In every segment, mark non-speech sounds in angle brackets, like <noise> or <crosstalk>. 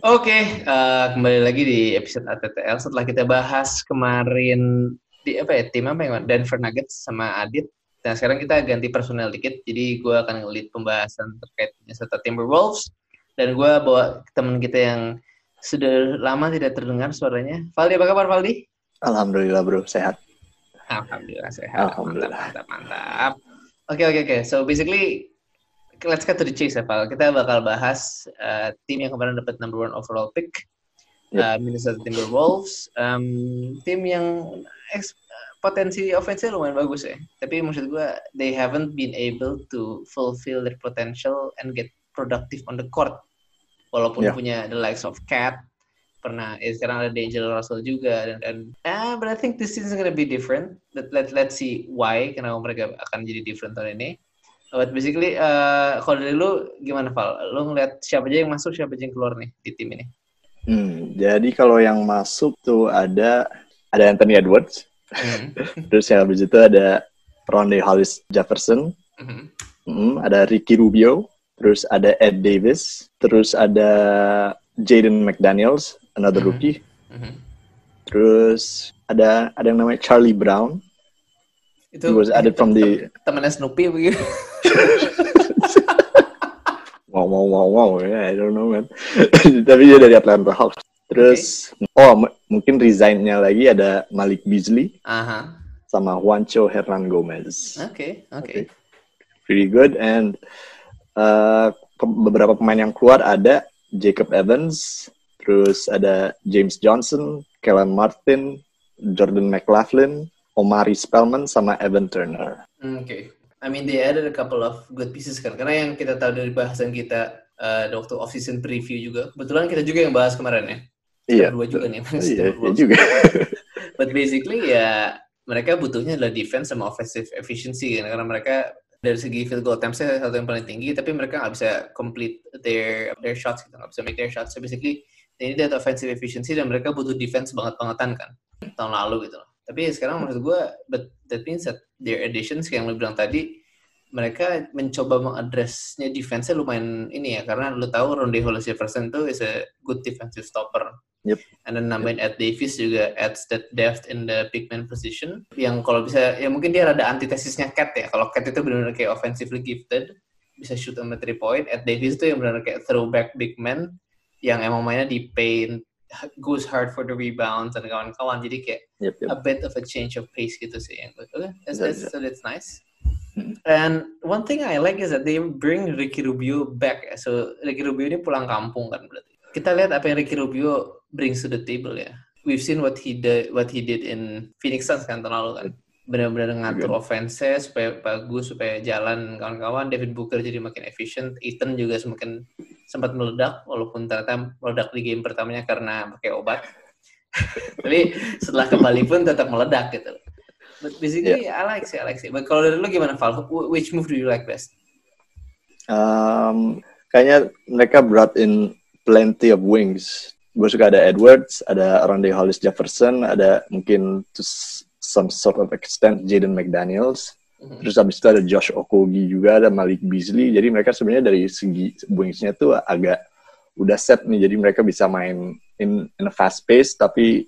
Oke, uh, kembali lagi di episode ATTL setelah kita bahas kemarin di apa ya tim apa yang Denver Nuggets sama Adit. Nah sekarang kita ganti personel dikit, jadi gue akan ngelit pembahasan terkait serta Timberwolves dan gue bawa teman kita yang sudah lama tidak terdengar suaranya. Valdi apa kabar Valdi? Alhamdulillah bro, sehat. Alhamdulillah sehat. Alhamdulillah. Mantap, mantap, mantap. Oke, okay, oke, okay, oke. Okay. So basically let's get to the chase ya, Pak. Kita bakal bahas uh, tim yang kemarin dapat number one overall pick, yep. uh, Minnesota Timberwolves. Um, tim yang potensi offense lumayan bagus ya. Tapi maksud gue, they haven't been able to fulfill their potential and get productive on the court. Walaupun yeah. punya the likes of Cat, pernah eh, sekarang ada D'Angelo Russell juga dan, dan ah, but I think this season is gonna be different. Let, let let's see why kenapa mereka akan jadi different tahun ini. But basically, uh, kalau dari lu gimana Val? Lu ngeliat siapa aja yang masuk, siapa aja yang keluar nih di tim ini? Hmm, jadi kalau yang masuk tuh ada ada Anthony Edwards, hmm. <laughs> terus yang habis itu ada Ronde Hollis Jefferson, hmm. Hmm, ada Ricky Rubio, terus ada Ed Davis, terus ada Jaden McDaniels, another hmm. rookie, hmm. terus ada ada yang namanya Charlie Brown, itu was added from the temannya Snoopy begitu. <laughs> wow wow wow wow ya yeah, I don't know man. <laughs> Tapi dia dari Atlanta Hawks. Terus okay. oh mungkin resignnya lagi ada Malik Beasley. Aha. Sama Juancho Hernan Gomez. Oke, okay, oke. Okay. okay. Pretty good and uh, beberapa pemain yang keluar ada Jacob Evans, terus ada James Johnson, Kellen Martin, Jordan McLaughlin, Omari Spellman sama Evan Turner. Hmm, oke. Okay. I mean they added a couple of good pieces kan. Karena yang kita tahu dari bahasan kita uh, waktu off season preview juga. Kebetulan kita juga yang bahas kemarin ya. Iya. Dua juga nih. Iya, iya juga. <laughs> But basically ya mereka butuhnya adalah defense sama offensive efficiency kan. Karena mereka dari segi field goal attempts satu yang paling tinggi tapi mereka nggak bisa complete their their shots gitu nggak bisa make their shots so basically ini that offensive efficiency dan mereka butuh defense banget bangetan kan tahun lalu gitu loh tapi sekarang menurut gue, but that means that their additions yang lu bilang tadi, mereka mencoba mengadresnya defense-nya lumayan ini ya, karena lu tahu Ronde Hollis Jefferson itu is a good defensive stopper. Yep. And then nambahin yep. Ed Davis juga adds that depth in the big man position. Yang kalau bisa, ya mungkin dia ada antitesisnya Cat ya. Kalau Cat itu benar-benar kayak offensively gifted, bisa shoot on the three point. Ed Davis itu yang benar-benar kayak throwback big man, yang emang mainnya di paint, goes hard for the rebounds dan kawan-kawan jadi kayak yep, yep. a bit of a change of pace gitu sih. Yang oke okay, that's, that's, so that's nice. Hmm. and one thing I like is that they bring Ricky Rubio back. So Ricky Rubio ini pulang kampung kan berarti. Kita lihat apa yang Ricky Rubio brings to the table ya. We've seen what he did what he did in Phoenix Suns kan tahun lalu kan. Benar-benar ngatur offense supaya bagus supaya jalan kawan-kawan. David Booker jadi makin efisien Ethan juga semakin sempat meledak walaupun ternyata meledak di game pertamanya karena pakai obat. <laughs> Tapi setelah kembali pun tetap meledak gitu. But basically yeah. I like sih I like sih. But kalau dari lu gimana Val? Which move do you like best? Um, kayaknya mereka brought in plenty of wings. Gue suka ada Edwards ada Ronde Hollis Jefferson ada mungkin to some sort of extent Jaden McDaniels Terus habis itu ada Josh Okogi juga, ada Malik Beasley. Jadi mereka sebenarnya dari segi wingsnya tuh agak udah set nih. Jadi mereka bisa main in, in a fast pace, tapi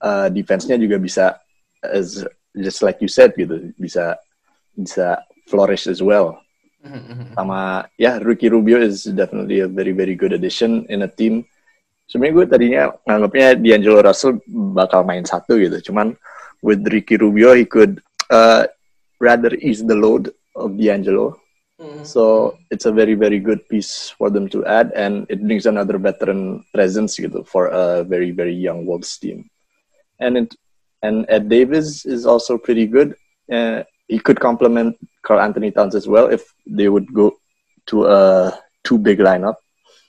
uh, defense-nya juga bisa as just like you said gitu, bisa bisa flourish as well. Mm-hmm. Sama ya yeah, Ricky Rubio is definitely a very very good addition in a team. Sebenarnya gue tadinya nganggapnya D'Angelo Russell bakal main satu gitu, cuman with Ricky Rubio he could uh, rather ease the load of D'Angelo. Mm-hmm. So it's a very very good piece for them to add, and it brings another veteran presence gitu, for a very very young Wolves team. And it and Ed Davis is also pretty good. Uh, he could complement Carl Anthony Towns as well if they would go to a two big lineup.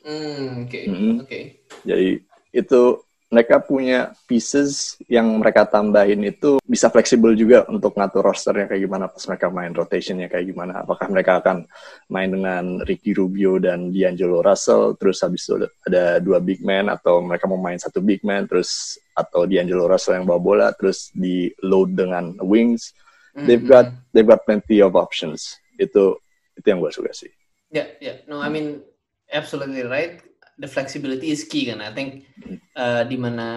Mm, okay. Mm-hmm. Okay. Jadi itu mereka punya pieces yang mereka tambahin itu bisa fleksibel juga untuk ngatur rosternya kayak gimana pas mereka main rotationnya kayak gimana. Apakah mereka akan main dengan Ricky Rubio dan D'Angelo Russell, terus habis itu ada dua big man, atau mereka mau main satu big man, terus atau D'Angelo Russell yang bawa bola, terus di load dengan wings. Mm-hmm. They've got they've got plenty of options. Itu itu yang gue suka sih. Ya, yeah, ya. Yeah. No, I mean absolutely right. The flexibility is key kan. I think uh, di mana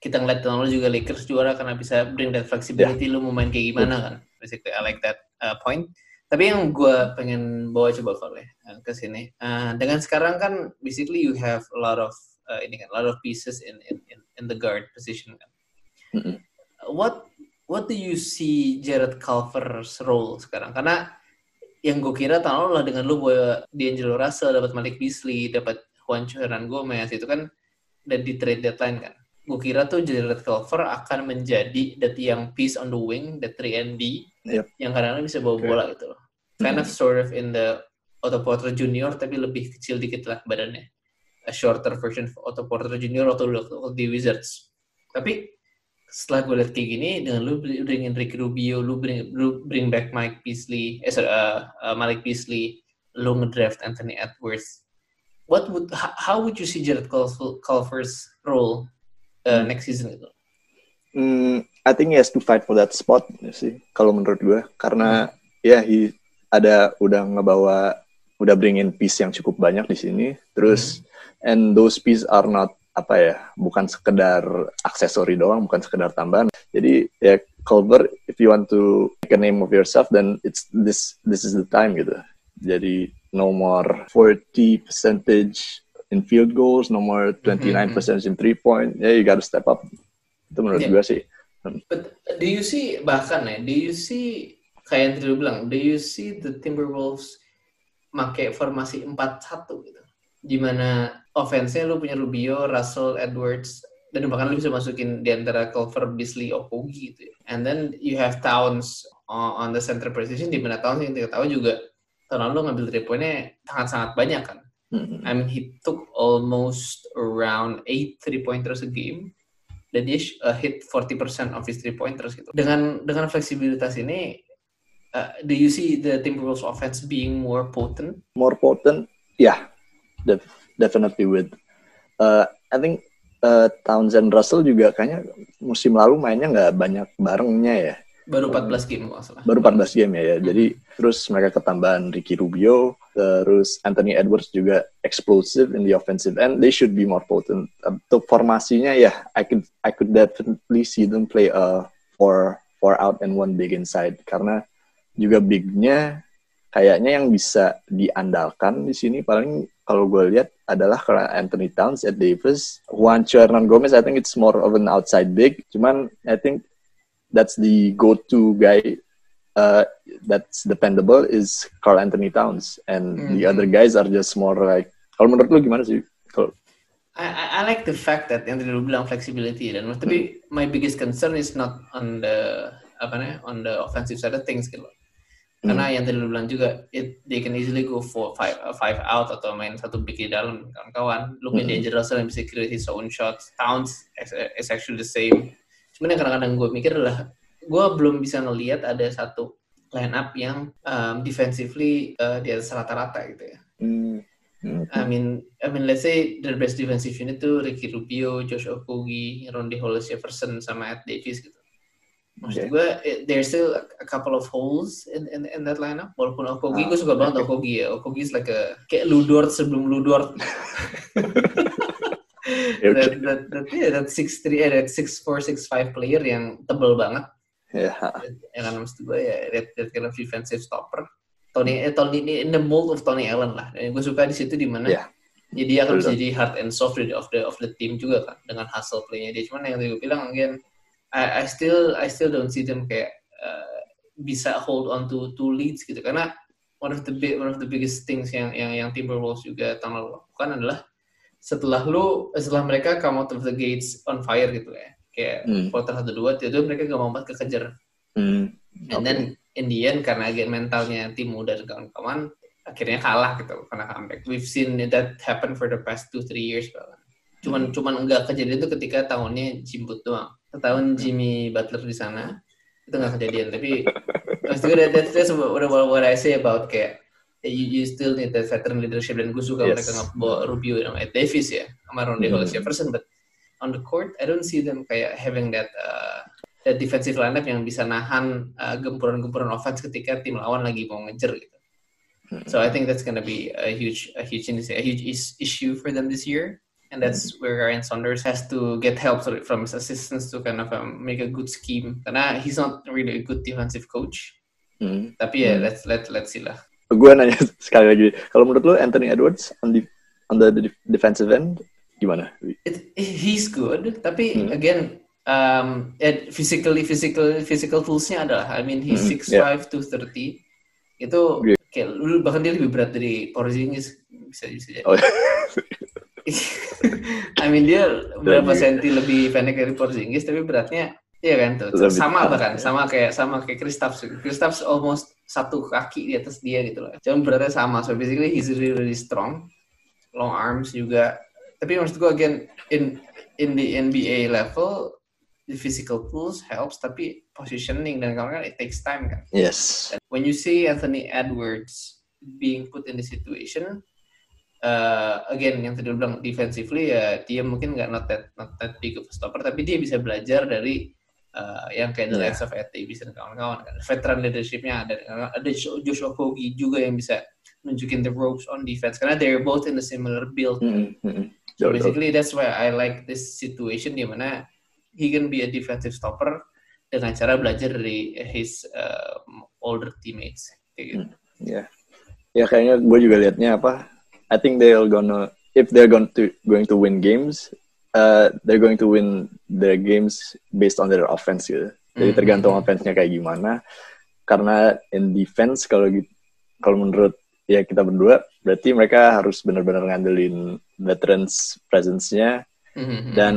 kita ngeliat tahun lalu juga Lakers juara karena bisa bring that flexibility. Yeah. Lu mau main kayak gimana kan? Basically, I like that uh, point. Tapi yang gue pengen bawa coba kalau ya ke sini. Uh, dengan sekarang kan basically you have a lot of uh, ini kan, a lot of pieces in in in the guard position kan. Mm -hmm. What what do you see Jared Culver's role sekarang? Karena yang gue kira tahun lalu lah dengan lu bawa D'Angelo Russell, dapat Malik Beasley, dapat Juancho Hernan Gomez itu kan dan di trade deadline kan. Gue kira tuh Jared Culver akan menjadi that yang piece on the wing, that 3 and D, yep. yang kadang-kadang bisa bawa okay. bola gitu loh. Kind of sort of in the Otto Porter Junior tapi lebih kecil dikit lah badannya. A shorter version of Otto Porter Junior atau di Wizards. Tapi setelah gue lihat kayak gini dengan lu bringin Ricky Rubio, lu bring lu bring back Mike Beasley, eh sorry, uh, uh, Malik Beasley, lu ngedraft Anthony Edwards. What would how would you see Jared Culver's role uh, next season itu? Mm, I think he has to fight for that spot sih kalau menurut gue karena hmm. ya he ada udah ngebawa udah bringin piece yang cukup banyak di sini terus hmm. and those piece are not apa ya bukan sekedar aksesori doang bukan sekedar tambahan jadi ya Culver if you want to make a name of yourself then it's this this is the time gitu jadi no more 40 percentage in field goals no more 29 mm-hmm. percent in three point ya yeah, you gotta step up itu menurut yeah. gue sih But do you see bahkan ya do you see kayak yang tadi bilang do you see the Timberwolves make formasi 4-1 gitu di mana offense-nya lu punya Rubio, Russell, Edwards, dan bahkan lu bisa masukin di antara Culver, Beasley, Okogi gitu ya. And then you have Towns on, the center position, di mana Towns yang kita tahu juga tahun lalu ngambil three point-nya sangat-sangat banyak kan. Mm-hmm. I mean, he took almost around 8 three pointers a game dan dia uh, hit 40% of his three pointers gitu. Dengan dengan fleksibilitas ini, uh, do you see the Timberwolves offense being more potent? More potent, ya. Yeah definitely with uh, I think uh, Townsend Russell juga kayaknya musim lalu mainnya nggak banyak barengnya ya. Baru 14 game masalah. Baru 14 game ya, ya. Hmm. Jadi terus mereka ketambahan Ricky Rubio, terus Anthony Edwards juga explosive in the offensive end. They should be more potent. Untuk formasinya ya, I could I could definitely see them play a four four out and one big inside karena juga bignya kayaknya yang bisa diandalkan di sini paling kalau gue lihat adalah karena Anthony Towns, Ed Davis, Juancho Hernan Gomez. I think it's more of an outside big. Cuman I think that's the go-to guy uh, that's dependable is Carl Anthony Towns, and mm-hmm. the other guys are just more like. Kalau menurut lu gimana sih? Kalau I, I like the fact that yang tadi lu bilang flexibility dan tapi hmm. my biggest concern is not on the apa nih on the offensive side of things gitu karena hmm. yang tadi lu bilang juga it, they can easily go for five, uh, five out atau main satu big di dalam kawan-kawan lu punya hmm. Russell yang bisa create his own shots Towns is, is actually the same cuman yang kadang-kadang gue mikir adalah gue belum bisa ngelihat ada satu line up yang um, defensively uh, di atas rata-rata gitu ya hmm. I mean, I mean, let's say the best defensive unit tuh Ricky Rubio, Josh Okogie, Rondy Hollis Jefferson, sama Ed Davis gitu. Maksud okay. gue, there's still a couple of holes in in, in that lineup. Walaupun Okogi, ah, gue suka banget Okogi ya. Okogi is like a kayak Ludort sebelum Ludort. <laughs> okay. that, that, that, yeah, that six three, eh, that six four six five player yang tebel banget. Yeah. Yang kan maksud gue ya, that, that kind of defensive stopper. Tony, eh, Tony in the mold of Tony Allen lah. Dan gue suka di situ di mana yeah. jadi dia akan bisa jadi hard and soft of the of the team juga kan dengan hustle playnya dia. Cuman yang gue bilang again I, I still I still don't see them kayak uh, bisa hold on to two leads gitu karena one of the big one of the biggest things yang yang yang Timberwolves juga tahun lalu lakukan adalah setelah lu setelah mereka come out of the gates on fire gitu ya kayak hmm. quarter satu dua itu mereka gak mau banget kekejar hmm. and okay. then in the end karena agen mentalnya tim muda dan kawan-kawan akhirnya kalah gitu karena comeback we've seen that happen for the past two three years bahkan cuman hmm. cuman enggak kejadian itu ketika tahunnya jimbut doang setahun Jimmy Butler di sana itu nggak kejadian tapi <laughs> maksud gue that, that's, that's what, what I say about kayak you, you still need that veteran leadership dan gue suka yes. mereka bawa Rubio dan Ed Davis ya sama Ronde mm. Hollis Jefferson but on the court I don't see them kayak having that uh, that defensive lineup yang bisa nahan uh, gempuran-gempuran offense ketika tim lawan lagi mau ngejar gitu. So I think that's to be a huge, a huge, a huge is- issue for them this year. And that's where Ryan Saunders has to get help from his assistants to kind of um, make a good scheme. Karena he's not really a good defensive coach. Hmm. Tapi ya, let's let let's see lah. Gue nanya <laughs> sekali lagi, kalau menurut lo Anthony Edwards on the on the def- defensive end gimana? It, he's good, tapi Hmm. again, um, it, physically, physical, physical toolsnya adalah. I mean, he's Hmm, six yeah. five, two thirty. Itu Oke. kayak lu bahkan dia lebih berat dari Porzingis bisa bisa jadi. Oh, <laughs> I mean dia berapa senti lebih pendek dari Porzingis tapi beratnya Iya kan tuh Lebih sama bahkan sama kayak sama kayak Kristaps Kristaps almost satu kaki di atas dia gitu loh. Cuma beratnya sama. So basically he's really really strong. Long arms juga. Tapi maksud gue again in in the NBA level the physical tools helps tapi positioning dan kawan kan it takes time kan? Yes. when you see Anthony Edwards being put in the situation, uh, again yang tadi bilang defensively ya dia mungkin nggak not that not that big of a stopper, tapi dia bisa belajar dari uh, yang kayak the Yeah. likes of Ed Davis dan kawan-kawan kan. Veteran leadershipnya ada ada Joshua Kogi juga yang bisa nunjukin the ropes on defense karena they're both in the similar build. Mm, mm, mm. So basically that's why I like this situation di mana he can be a defensive stopper dengan cara belajar dari his uh, older teammates. Kayak gitu. Ya, ya kayaknya gue juga liatnya apa? I think they're gonna if they're going to going to win games, uh, they're going to win their games based on their offense gitu. Jadi Mhm. tergantung offense-nya kayak gimana. Karena in defense kalau gitu, kalau menurut ya kita berdua, berarti mereka harus benar-benar ngandelin veterans presence-nya Mhm. dan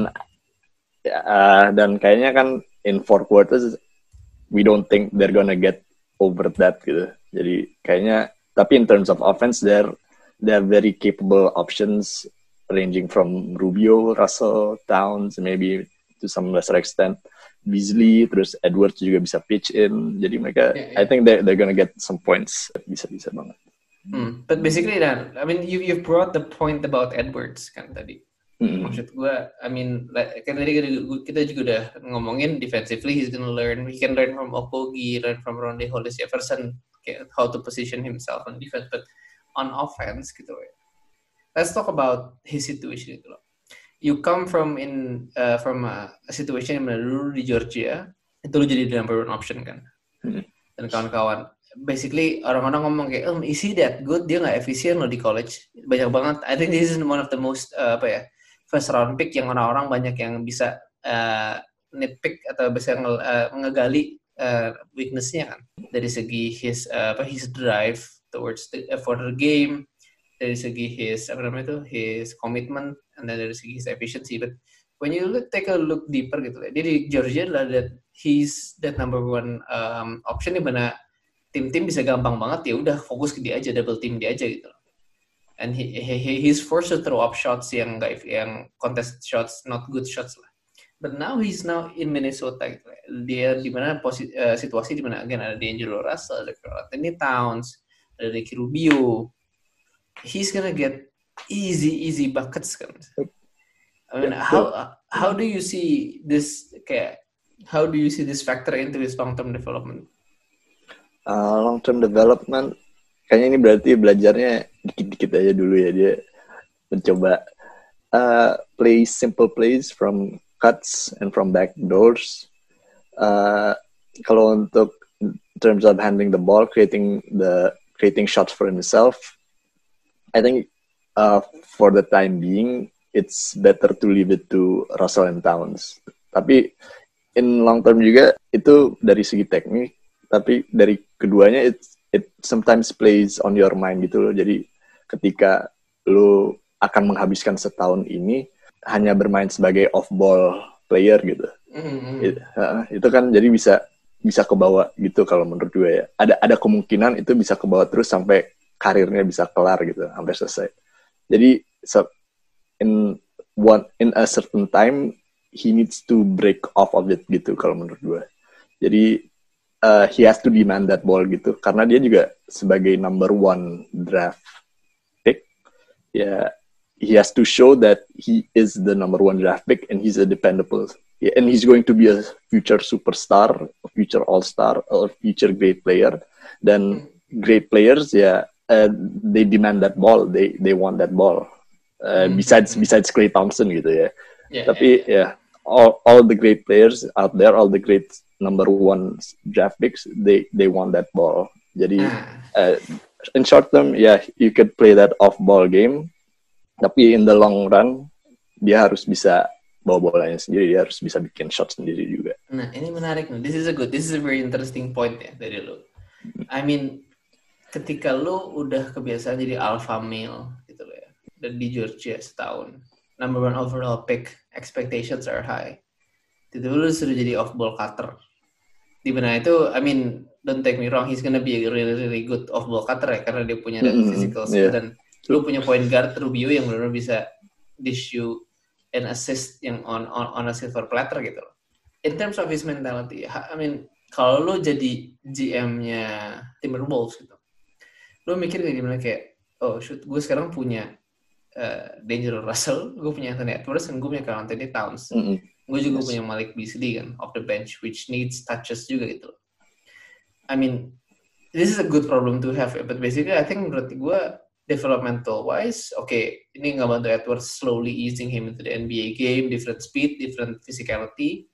ya, uh, dan kayaknya kan in four quarters we don't think they're gonna get over that gitu. Jadi kayaknya tapi in terms of offense they're they're very capable options ranging from Rubio, Russell, Towns, maybe to some lesser extent Beasley, terus Edwards juga bisa pitch in. Jadi mereka Yeah, yeah. I think they they're gonna get some points. Bisa bisa banget. Hmm. But basically, Dan, I mean, you you've brought the point about Edwards kan tadi. Mm-mm. Maksud gue, I mean, kan tadi kita, juga udah ngomongin defensively, he's gonna learn, he can learn from Okogie, learn from Ronde Hollis Jefferson, how to position himself on defense, but on offense gitu. ya. Let's talk about his situation itu loh. You come from in uh, from a, a situation yang dulu di Georgia, itu lu jadi the number one option kan, Hmm. dan kawan-kawan. Basically orang-orang ngomong kayak, oh, is he that good? Dia nggak efisien loh di college. Banyak banget. I think this is one of the most uh, apa ya first round pick yang orang-orang banyak yang bisa uh, nitpick atau bisa nge, uh, ngegali uh, weaknessnya kan dari segi his uh, apa his drive towards the uh, for the game dari segi his apa namanya itu his commitment and then dari segi his efficiency. But when you look, take a look deeper gitu ya dia di Georgia adalah that he's that number one um, option di mana tim-tim bisa gampang banget ya udah fokus ke dia aja double team dia aja gitu and he, he, he- he's forced to throw up shots yang enggak yang contest shots not good shots lah. But now he's now in Minnesota gitu ya. dia di mana eh, situasi di mana again ada D'Angelo Russell ada Karl Anthony Towns ada Ricky Rubio he's gonna get easy easy buckets kan I mean Yeah, how how do you see this kayak how do you see this factor into his long term development? Uh, long term development kayaknya ini berarti belajarnya dikit-dikit aja dulu ya dia mencoba uh, play simple plays from cuts and from back doors. Uh, kalau untuk in terms of handling the ball, creating the creating shots for himself, I think uh, for the time being it's better to leave it to Russell and Towns. Tapi in long term juga itu dari segi teknik tapi dari keduanya it it sometimes plays on your mind gitu loh jadi ketika lu akan menghabiskan setahun ini hanya bermain sebagai off ball player gitu Mm-hmm. It- uh, itu kan jadi bisa bisa kebawa gitu kalau menurut gue ya ada ada kemungkinan itu bisa kebawa terus sampai karirnya bisa kelar gitu sampai selesai. Jadi so, in one in a certain time he needs to break off of it gitu kalau menurut gue jadi uh, he has to demand that ball gitu. Karena dia juga sebagai number one draft pick ya he has to show that he is the number one draft pick and he's a dependable yeah, and he's going to be a future superstar a future all star or future great player. Dan great players ya uh, they demand that ball, they they want that ball. Uh, hmm. Besides besides Clay Thompson gitu ya. Yeah, Tapi ya yeah, yeah, all all the great players out there, all the great number one draft picks, they they want that ball. Jadi hmm. uh, in short term, yeah, you could play that off ball game. Tapi in the long run, dia harus bisa bawa bolanya sendiri dia harus bisa bikin shot sendiri juga. Nah ini menarik nih. This is a good, this is a very interesting point ya dari lo. I mean ketika lo udah kebiasaan jadi alpha male gitu loh ya dan di Georgia setahun number one overall pick expectations are high. Tiba lo sudah jadi off ball cutter. Di mana itu, I mean, don't take me wrong, he's gonna be a really really good off ball cutter ya karena dia punya mm -hmm. physical skill yeah. dan lo punya point guard Rubio yang benar-benar bisa dish you and assist yang on on on a silver platter gitu loh. In terms of his mentality, I mean kalau lo jadi GM-nya Timberwolves gitu, lo mikir kayak gimana kayak, oh shoot, gue sekarang punya uh, D'Angelo Russell, gue punya Anthony Edwards, dan gue punya Karl Anthony Towns. Mm -hmm. Gue juga yes. punya Malik Beasley kan, off the bench, which needs touches juga gitu. I mean, this is a good problem to have, but basically I think menurut gue developmental wise, oke, okay, ini nggak bantu Edwards slowly easing him into the NBA game, different speed, different physicality.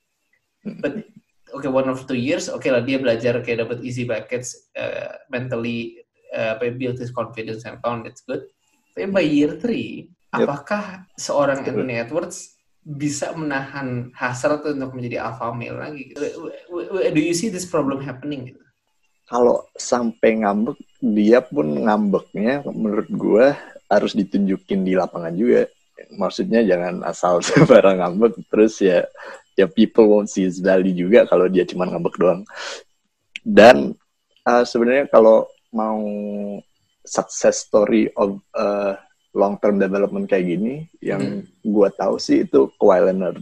But oke, okay, one of two years, oke okay lah dia belajar kayak dapat easy buckets, uh, mentally uh, build his confidence and found it's good. Tapi by year three, yep. apakah seorang Anthony Edwards bisa menahan hasrat untuk menjadi alpha male lagi? Do you see this problem happening? Kalau sampai ngambek dia pun ngambeknya menurut gue harus ditunjukin di lapangan juga maksudnya jangan asal <laughs> sembarang ngambek terus ya ya people won't see his value juga kalau dia cuma ngambek doang dan uh, sebenarnya kalau mau success story of uh, long term development kayak gini yang hmm. gue tahu sih itu Kawhi Leonard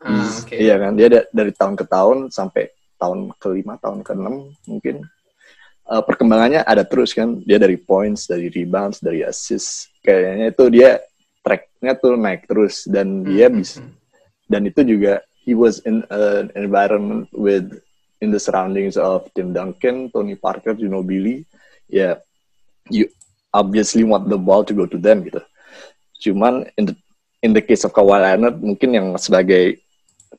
ah, okay. iya kan dia dari tahun ke tahun sampai tahun kelima tahun keenam mungkin uh, perkembangannya ada terus kan dia dari points dari rebounds dari assist kayaknya itu dia tracknya tuh naik terus dan hmm. dia bisa dan itu juga he was in an environment with in the surroundings of Tim Duncan, Tony Parker, Ginobili, ya yeah, you obviously want the ball to go to them gitu. Cuman in the in the case of Kawhi Leonard mungkin yang sebagai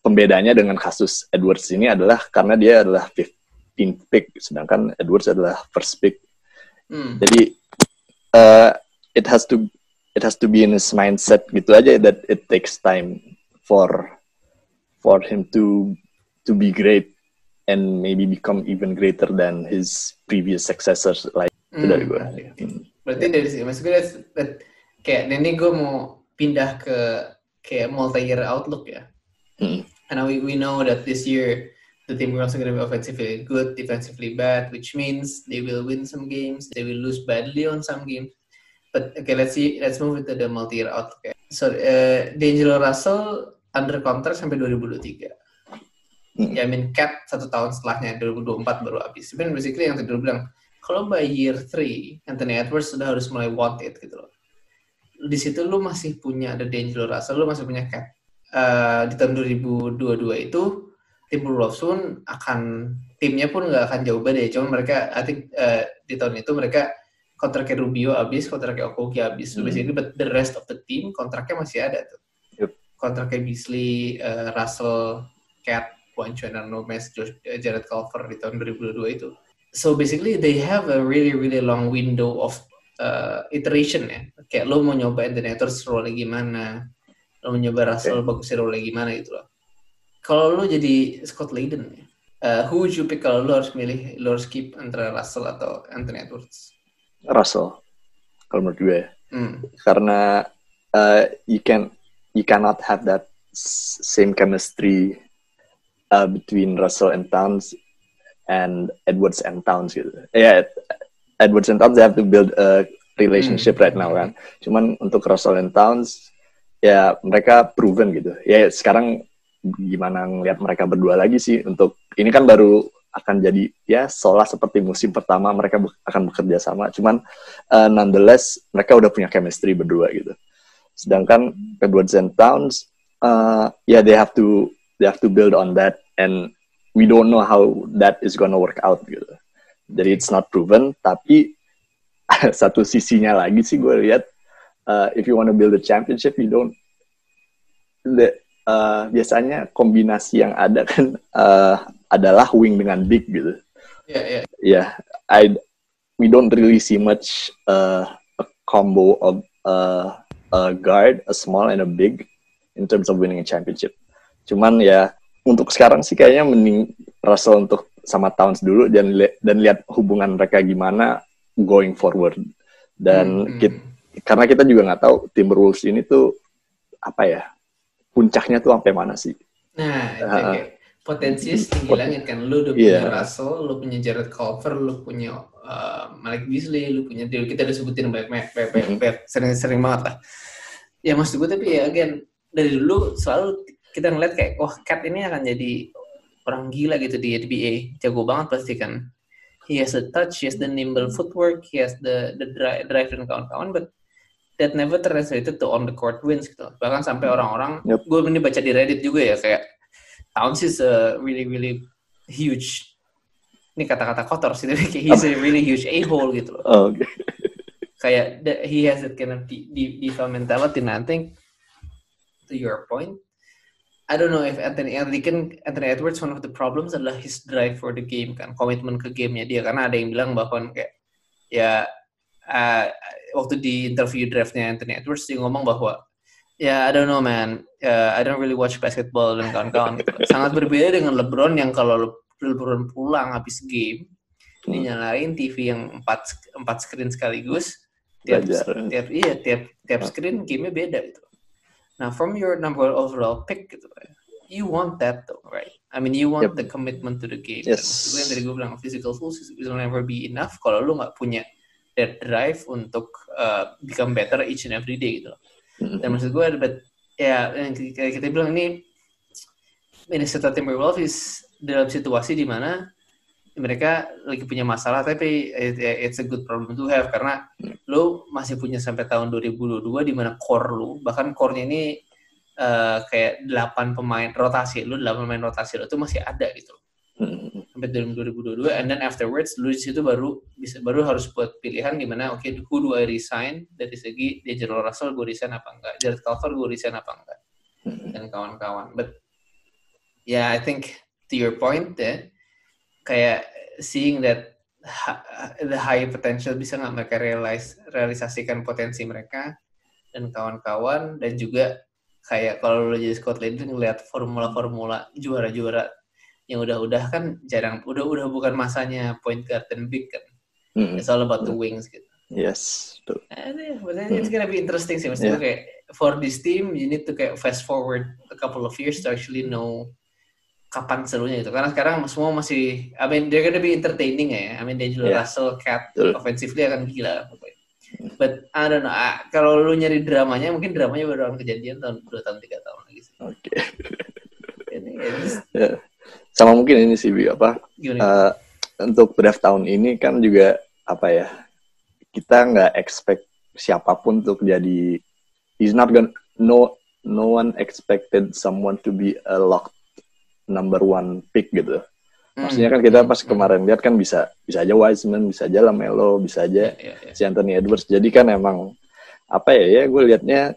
pembedanya dengan kasus Edwards ini adalah karena dia adalah 15 pick, sedangkan Edwards adalah first pick. Hmm. Jadi uh, it has to it has to be in his mindset gitu aja that it takes time for for him to to be great and maybe become even greater than his previous successors like hmm. itu dari gue. Hmm. Berarti yeah. dari sini maksud gue kayak ini gue mau pindah ke kayak multi year outlook ya. Mm. And we, we know that this year the team is also going to be offensively good, defensively bad, which means they will win some games, they will lose badly on some games. But okay, let's see, let's move into the multi-year outlook. Okay. So, uh, D'Angelo Russell under contract sampai 2023. Hmm. Ya, Cat satu tahun setelahnya 2024 baru habis. Sebenarnya basically yang tadi bilang, kalau by year 3, Anthony Edwards sudah harus mulai want it gitu loh. Di situ lu masih punya ada D'Angelo Russell, lu masih punya Cat uh, di tahun 2022 itu tim Wolves pun akan timnya pun nggak akan jauh beda ya. Cuma mereka, I think uh, di tahun itu mereka kontraknya Rubio habis, kontraknya Okogie habis. Hmm. basically, but the rest of the team kontraknya masih ada tuh. Yep. Kontraknya Beasley, uh, Russell, Cat, Juancho Hernandez, Josh, uh, Jared Culver di tahun 2022 itu. So basically they have a really really long window of uh, iteration ya. Kayak lo mau nyobain the terus role gimana, lo mencoba Russell okay. bagusnya role gimana gitu loh. Kalau lo jadi Scott Layden, uh, who would you pick kalau lo harus milih, lo harus keep antara Russell atau Anthony Edwards? Russell, kalau menurut gue. Hmm. Karena uh, you can you cannot have that same chemistry uh, between Russell and Towns and Edwards and Towns gitu. Ya, yeah, Edwards and Towns they have to build a relationship hmm. right now kan. Cuman untuk Russell and Towns ya mereka proven gitu. Ya sekarang gimana ngelihat mereka berdua lagi sih untuk ini kan baru akan jadi ya seolah seperti musim pertama mereka akan bekerja sama. Cuman uh, nonetheless mereka udah punya chemistry berdua gitu. Sedangkan Edwards and Towns uh, ya yeah, they have to they have to build on that and we don't know how that is gonna work out gitu. Jadi it's not proven tapi <laughs> satu sisinya lagi sih gue lihat uh, if you want to build a championship you don't the, uh, biasanya kombinasi yang ada kan uh, adalah wing dengan big gitu. Yeah, yeah. Yeah, I we don't really see much uh, a combo of uh, a guard, a small and a big in terms of winning a championship. Cuman ya untuk sekarang sih kayaknya mending Russell untuk sama Towns dulu dan li dan lihat hubungan mereka gimana going forward. Dan hmm. kita, karena kita juga nggak tahu Timberwolves ini tuh apa ya puncaknya tuh sampai mana sih? Nah, uh, okay. potensi tinggi langit kan. Lu udah yeah. punya Russell, lu punya Jared Culver, lu punya uh, Malik Beasley, lu punya. Kita udah sebutin banyak banyak banyak, banyak sering-sering banget lah. Ya maksud gue tapi ya again dari dulu selalu kita ngeliat kayak wah Cat ini akan jadi orang gila gitu di NBA jago banget pasti kan he has the touch he has the nimble footwork he has the the drive, drive dan kawan-kawan but that never translated to on the court wins gitu bahkan sampai orang-orang yep. gue ini baca di Reddit juga ya kayak Towns is a really really huge ini kata-kata kotor sih <laughs> tapi kayak he's a really huge a hole gitu loh oh, okay. kayak the, he has that kind of diva mentality and I think to your point I don't know if Anthony Anthony kan Anthony Edwards one of the problems adalah his drive for the game kan? Komitmen ke gamenya dia. Karena ada yang bilang bahwa kayak ya uh, waktu di interview draftnya Anthony Edwards dia ngomong bahwa ya I don't know man. Uh, I don't really watch basketball dan kawan-kawan. Gitu. <laughs> sangat berbeda dengan LeBron yang kalau LeBron pulang habis game hmm. dia nyalain TV yang empat empat screen sekaligus tiap tiap iya tiap tiap screen gamenya beda gitu Now, from your number overall pick, gitu, you want that though, right? I mean, you want yep. the commitment to the game. Yes. Kan? yang tadi gue bilang, physical tools will never be enough kalau lu nggak punya that drive untuk uh, become better each and every day gitu. Mm-hmm. Dan maksud gue, but ya yang kita bilang ini Minnesota Timberwolves is dalam situasi di mana mereka lagi punya masalah tapi it, it's a good problem to have. Karena lo masih punya sampai tahun 2022 di mana core lo bahkan core-nya ini uh, kayak 8 pemain rotasi. Lo 8 pemain rotasi lo itu masih ada gitu. Sampai 2022 and then afterwards lu di situ baru bisa baru harus buat pilihan gimana oke okay, who do I resign? Dari segi D'Angelo Russell gue resign apa enggak? Jared Culver gue resign apa enggak? Dan kawan-kawan. But yeah I think to your point ya yeah, kayak seeing that the high potential bisa nggak mereka realize realisasikan potensi mereka dan kawan-kawan dan juga kayak kalau lo jadi Scott Landry ngeliat formula-formula juara-juara yang udah-udah kan jarang udah udah bukan masanya point guard dan big kan. Mm-hmm. it's all about the wings gitu. Yes betul. Yeah, it's gonna be interesting sih. Maksudnya yeah. kayak for this team you need to kayak fast forward a couple of years to actually know kapan serunya itu karena sekarang semua masih I mean they're gonna be entertaining ya. I mean D'Angelo yeah. Russell Cat offensively akan gila but I don't know. Uh, kalau lu nyari dramanya mungkin dramanya baru akan kejadian tahun dua tahun tiga tahun lagi sih. Oke. Okay. <laughs> ini ya, yeah. sama mungkin ini sih apa uh, untuk draft tahun ini kan juga apa ya kita nggak expect siapa pun untuk jadi he's not gonna no no one expected someone to be a locked number one pick gitu. Hmm. Maksudnya kan kita pas kemarin lihat kan bisa bisa aja Wiseman, bisa aja Lamelo, bisa aja yeah, yeah, yeah. si Anthony Edwards. Jadi kan emang apa ya ya gue liatnya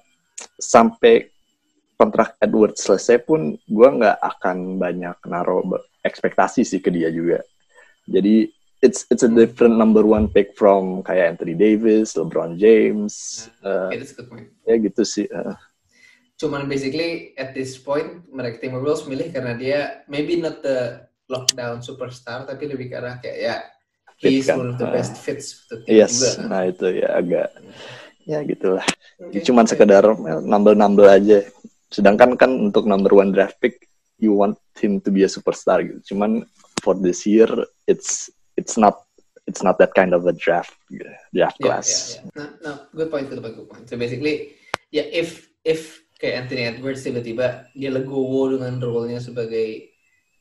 sampai kontrak Edwards selesai pun gue nggak akan banyak naruh ekspektasi sih ke dia juga. Jadi it's it's a different number one pick from kayak Anthony Davis, LeBron James. Uh, ya gitu sih. Uh cuman basically at this point mereka Timberwolves milih karena dia maybe not the lockdown superstar tapi lebih ke arah kayak ya he's kan. one of the ah. best fits to team yes, juga. Nah itu ya agak ya gitulah. Okay. Cuman okay. sekedar nambel-nambel aja. Sedangkan kan untuk number one draft pick you want him to be a superstar gitu. Cuman for this year it's it's not it's not that kind of a draft draft yeah, class. Yeah, yeah. No, no, good point, good point, good point. So basically, yeah, if if kayak Anthony Edwards tiba-tiba dia legowo dengan role-nya sebagai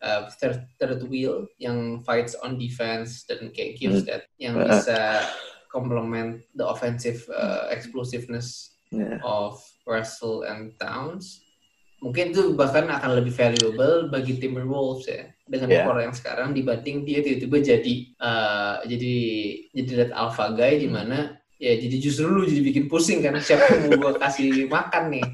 uh, third, third wheel yang fights on defense dan kayak gives hmm. that yang bisa complement the offensive uh, explosiveness yeah. of Russell and Towns. mungkin itu bahkan akan lebih valuable bagi Timberwolves ya dengan yeah. core yang sekarang dibanding dia tiba-tiba jadi uh, jadi jadi red alpha guy di mana ya jadi justru lu jadi bikin pusing kan siapa yang mau gue kasih makan nih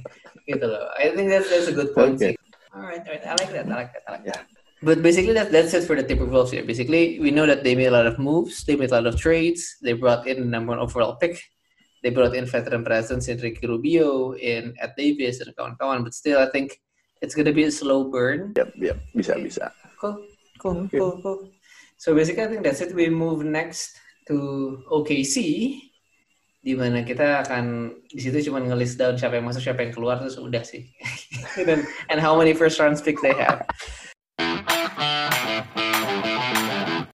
gitu loh I think that's that's a good point okay. sih alright alright I like that I like that I like that But basically, that, that's it for the Timberwolves here. Basically, we know that they made a lot of moves, they made a lot of trades, they brought in the number one overall pick, they brought in veteran presence in Ricky Rubio, in Ed Davis, and kawan-kawan. But still, I think it's gonna be a slow burn. Yep, yep, bisa, bisa. Cool, cool, okay. cool, cool. So basically, I think that's it. We move next to OKC, di mana kita akan di situ cuma ngelis down siapa yang masuk, siapa yang keluar, terus udah sih. <laughs> and, and how many first round picks they have.